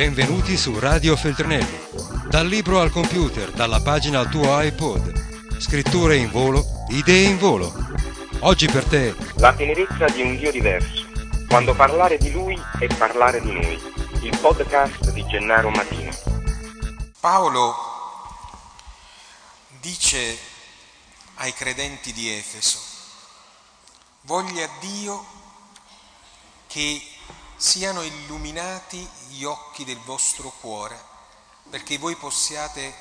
Benvenuti su Radio Feltrinelli. Dal libro al computer, dalla pagina al tuo iPod. Scritture in volo, idee in volo. Oggi per te. La tenerezza di un Dio diverso. Quando parlare di Lui è parlare di noi. Il podcast di Gennaro Matino. Paolo dice ai credenti di Efeso, voglia Dio che siano illuminati gli occhi del vostro cuore, perché voi possiate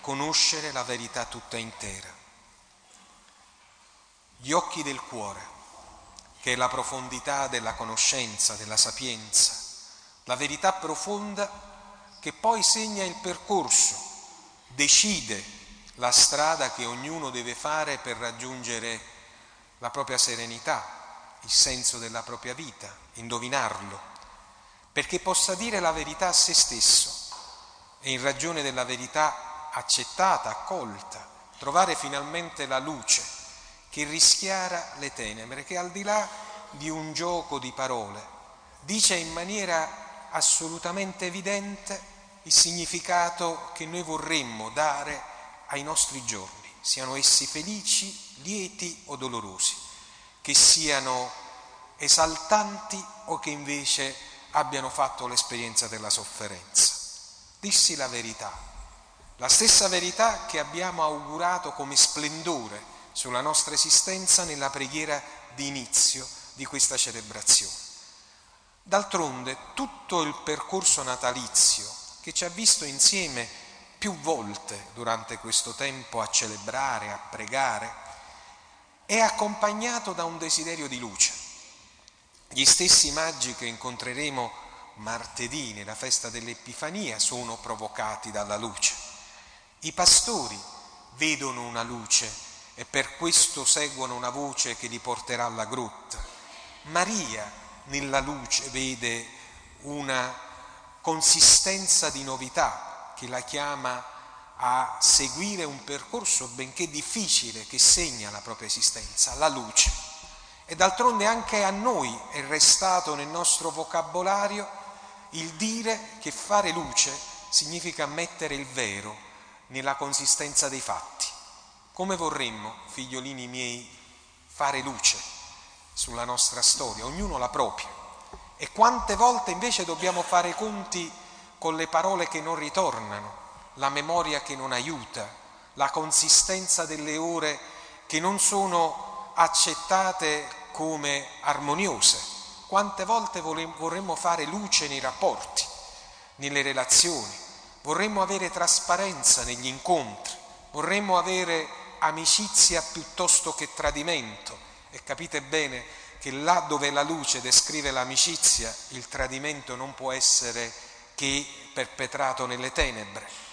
conoscere la verità tutta intera. Gli occhi del cuore, che è la profondità della conoscenza, della sapienza, la verità profonda che poi segna il percorso, decide la strada che ognuno deve fare per raggiungere la propria serenità, il senso della propria vita, indovinarlo, perché possa dire la verità a se stesso e in ragione della verità accettata, accolta, trovare finalmente la luce che rischiara le tenebre, che al di là di un gioco di parole dice in maniera assolutamente evidente il significato che noi vorremmo dare ai nostri giorni, siano essi felici, lieti o dolorosi che siano esaltanti o che invece abbiano fatto l'esperienza della sofferenza. Dissi la verità, la stessa verità che abbiamo augurato come splendore sulla nostra esistenza nella preghiera di inizio di questa celebrazione. D'altronde tutto il percorso natalizio che ci ha visto insieme più volte durante questo tempo a celebrare, a pregare, è accompagnato da un desiderio di luce. Gli stessi magi che incontreremo martedì nella festa dell'Epifania sono provocati dalla luce. I pastori vedono una luce e per questo seguono una voce che li porterà alla grotta. Maria nella luce vede una consistenza di novità che la chiama a seguire un percorso benché difficile che segna la propria esistenza, la luce. E d'altronde anche a noi è restato nel nostro vocabolario il dire che fare luce significa mettere il vero nella consistenza dei fatti. Come vorremmo, figliolini miei, fare luce sulla nostra storia, ognuno la propria. E quante volte invece dobbiamo fare conti con le parole che non ritornano, la memoria che non aiuta, la consistenza delle ore che non sono accettate come armoniose. Quante volte vorremmo fare luce nei rapporti, nelle relazioni, vorremmo avere trasparenza negli incontri, vorremmo avere amicizia piuttosto che tradimento. E capite bene che là dove la luce descrive l'amicizia, il tradimento non può essere che perpetrato nelle tenebre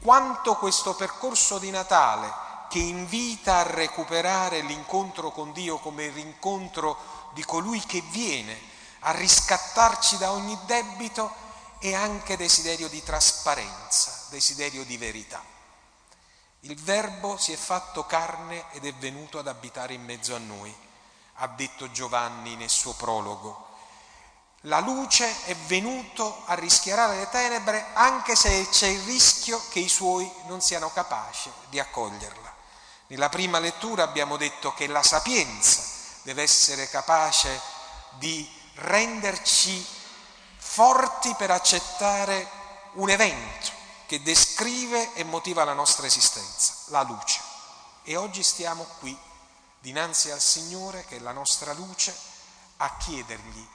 quanto questo percorso di Natale che invita a recuperare l'incontro con Dio come il rincontro di colui che viene a riscattarci da ogni debito è anche desiderio di trasparenza, desiderio di verità. Il Verbo si è fatto carne ed è venuto ad abitare in mezzo a noi, ha detto Giovanni nel suo prologo la luce è venuto a rischiarare le tenebre anche se c'è il rischio che i suoi non siano capaci di accoglierla. Nella prima lettura abbiamo detto che la sapienza deve essere capace di renderci forti per accettare un evento che descrive e motiva la nostra esistenza, la luce. E oggi stiamo qui, dinanzi al Signore, che è la nostra luce, a chiedergli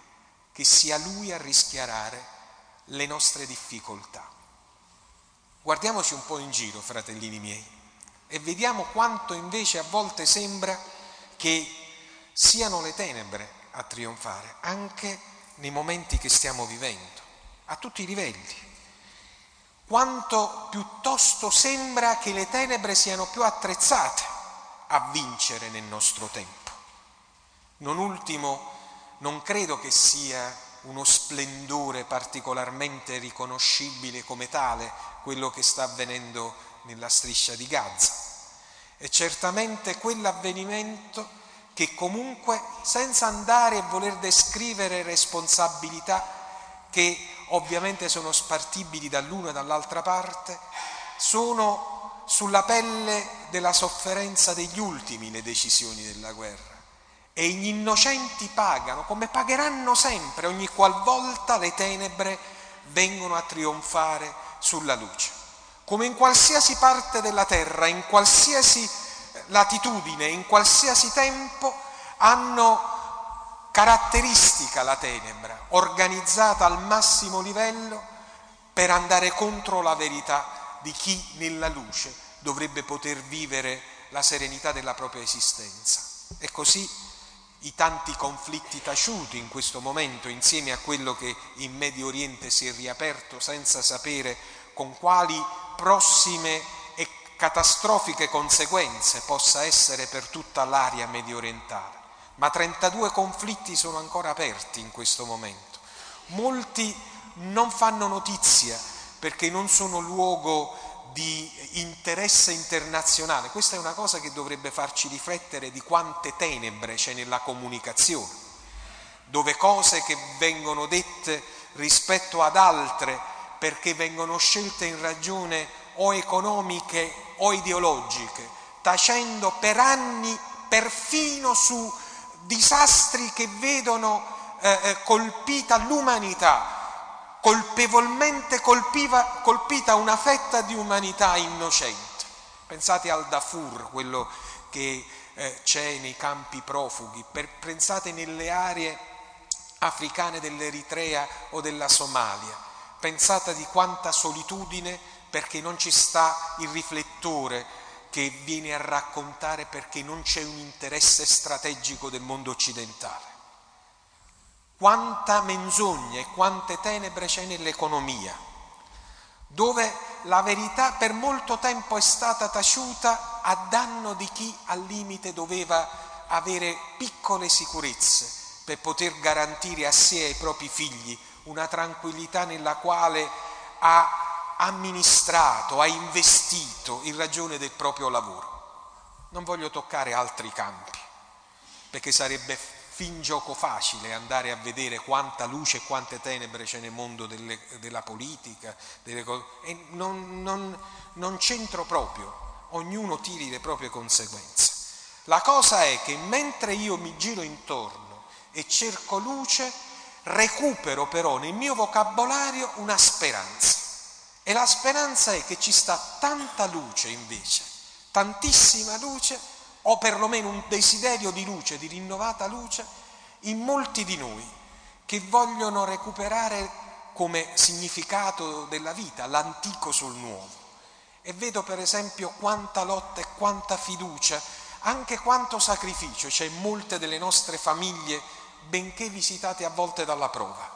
che sia Lui a rischiarare le nostre difficoltà. Guardiamoci un po' in giro, fratellini miei, e vediamo quanto invece a volte sembra che siano le tenebre a trionfare, anche nei momenti che stiamo vivendo, a tutti i livelli. Quanto piuttosto sembra che le tenebre siano più attrezzate a vincere nel nostro tempo. Non ultimo non credo che sia uno splendore particolarmente riconoscibile come tale quello che sta avvenendo nella striscia di Gaza. È certamente quell'avvenimento che comunque, senza andare a voler descrivere responsabilità che ovviamente sono spartibili dall'una e dall'altra parte, sono sulla pelle della sofferenza degli ultimi le decisioni della guerra. E gli innocenti pagano, come pagheranno sempre ogni qualvolta le tenebre vengono a trionfare sulla luce. Come in qualsiasi parte della terra, in qualsiasi latitudine, in qualsiasi tempo, hanno caratteristica la tenebra, organizzata al massimo livello per andare contro la verità di chi nella luce dovrebbe poter vivere la serenità della propria esistenza. E così i tanti conflitti taciuti in questo momento, insieme a quello che in Medio Oriente si è riaperto senza sapere con quali prossime e catastrofiche conseguenze possa essere per tutta l'area medio orientale. Ma 32 conflitti sono ancora aperti in questo momento. Molti non fanno notizia perché non sono luogo di interesse internazionale. Questa è una cosa che dovrebbe farci riflettere di quante tenebre c'è nella comunicazione, dove cose che vengono dette rispetto ad altre perché vengono scelte in ragione o economiche o ideologiche, tacendo per anni perfino su disastri che vedono eh, eh colpita l'umanità colpevolmente colpiva, colpita una fetta di umanità innocente. Pensate al Darfur, quello che eh, c'è nei campi profughi, per, pensate nelle aree africane dell'Eritrea o della Somalia, pensate di quanta solitudine perché non ci sta il riflettore che viene a raccontare perché non c'è un interesse strategico del mondo occidentale. Quanta menzogna e quante tenebre c'è nell'economia, dove la verità per molto tempo è stata taciuta a danno di chi al limite doveva avere piccole sicurezze per poter garantire a sé e ai propri figli una tranquillità nella quale ha amministrato, ha investito in ragione del proprio lavoro. Non voglio toccare altri campi, perché sarebbe fin gioco facile andare a vedere quanta luce e quante tenebre c'è nel mondo delle, della politica, delle e non, non, non c'entro proprio, ognuno tiri le proprie conseguenze. La cosa è che mentre io mi giro intorno e cerco luce, recupero però nel mio vocabolario una speranza. E la speranza è che ci sta tanta luce invece, tantissima luce, o perlomeno un desiderio di luce, di rinnovata luce, in molti di noi che vogliono recuperare come significato della vita l'antico sul nuovo. E vedo per esempio quanta lotta e quanta fiducia, anche quanto sacrificio c'è in molte delle nostre famiglie, benché visitate a volte dalla prova,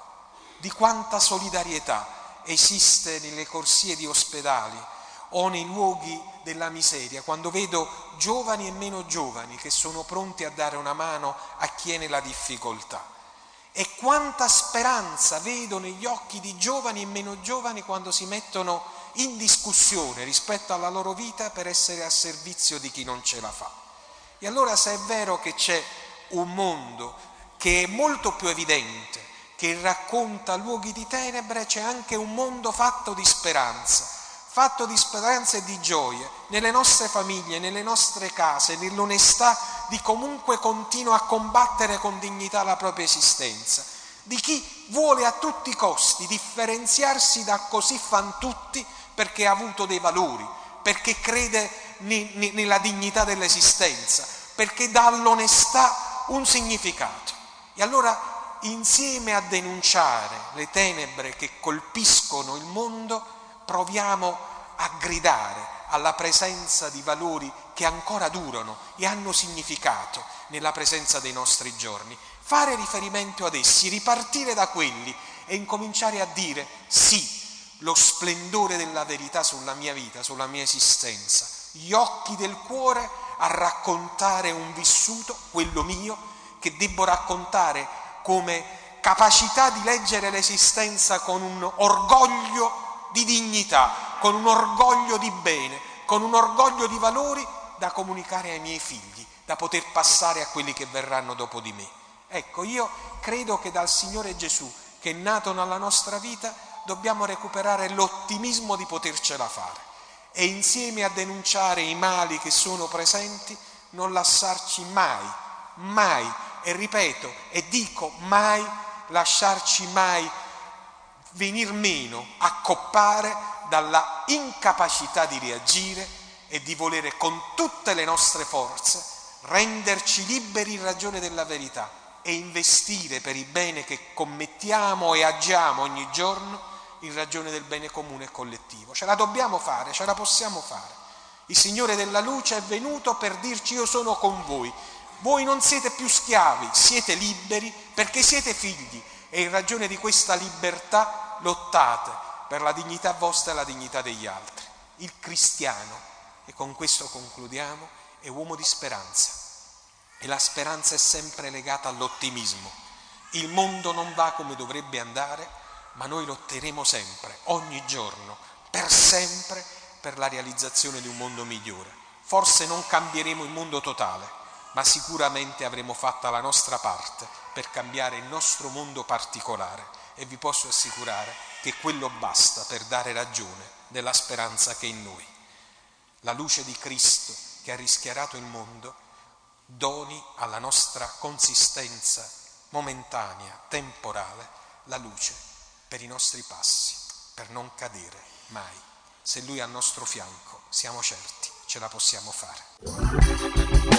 di quanta solidarietà esiste nelle corsie di ospedali, o nei luoghi della miseria, quando vedo giovani e meno giovani che sono pronti a dare una mano a chi è nella difficoltà. E quanta speranza vedo negli occhi di giovani e meno giovani quando si mettono in discussione rispetto alla loro vita per essere a servizio di chi non ce la fa. E allora se è vero che c'è un mondo che è molto più evidente, che racconta luoghi di tenebre, c'è anche un mondo fatto di speranza fatto di speranza e di gioia nelle nostre famiglie, nelle nostre case, nell'onestà di comunque continua a combattere con dignità la propria esistenza, di chi vuole a tutti i costi differenziarsi da così fan tutti perché ha avuto dei valori, perché crede nella dignità dell'esistenza, perché dà all'onestà un significato. E allora insieme a denunciare le tenebre che colpiscono il mondo, proviamo a gridare alla presenza di valori che ancora durano e hanno significato nella presenza dei nostri giorni. Fare riferimento ad essi, ripartire da quelli e incominciare a dire sì, lo splendore della verità sulla mia vita, sulla mia esistenza, gli occhi del cuore a raccontare un vissuto, quello mio, che debbo raccontare come capacità di leggere l'esistenza con un orgoglio di dignità, con un orgoglio di bene, con un orgoglio di valori da comunicare ai miei figli, da poter passare a quelli che verranno dopo di me. Ecco, io credo che dal Signore Gesù che è nato nella nostra vita, dobbiamo recuperare l'ottimismo di potercela fare e insieme a denunciare i mali che sono presenti, non lasciarci mai, mai, e ripeto e dico mai, lasciarci mai venir meno, accoppare dalla incapacità di reagire e di volere con tutte le nostre forze renderci liberi in ragione della verità e investire per il bene che commettiamo e agiamo ogni giorno in ragione del bene comune e collettivo. Ce la dobbiamo fare, ce la possiamo fare. Il Signore della luce è venuto per dirci io sono con voi. Voi non siete più schiavi, siete liberi perché siete figli e in ragione di questa libertà lottate per la dignità vostra e la dignità degli altri. Il cristiano, e con questo concludiamo, è uomo di speranza e la speranza è sempre legata all'ottimismo. Il mondo non va come dovrebbe andare, ma noi lotteremo sempre, ogni giorno, per sempre, per la realizzazione di un mondo migliore. Forse non cambieremo il mondo totale, ma sicuramente avremo fatta la nostra parte per cambiare il nostro mondo particolare e vi posso assicurare che quello basta per dare ragione della speranza che è in noi. La luce di Cristo che ha rischiarato il mondo doni alla nostra consistenza momentanea, temporale, la luce per i nostri passi, per non cadere mai. Se Lui è al nostro fianco, siamo certi, ce la possiamo fare.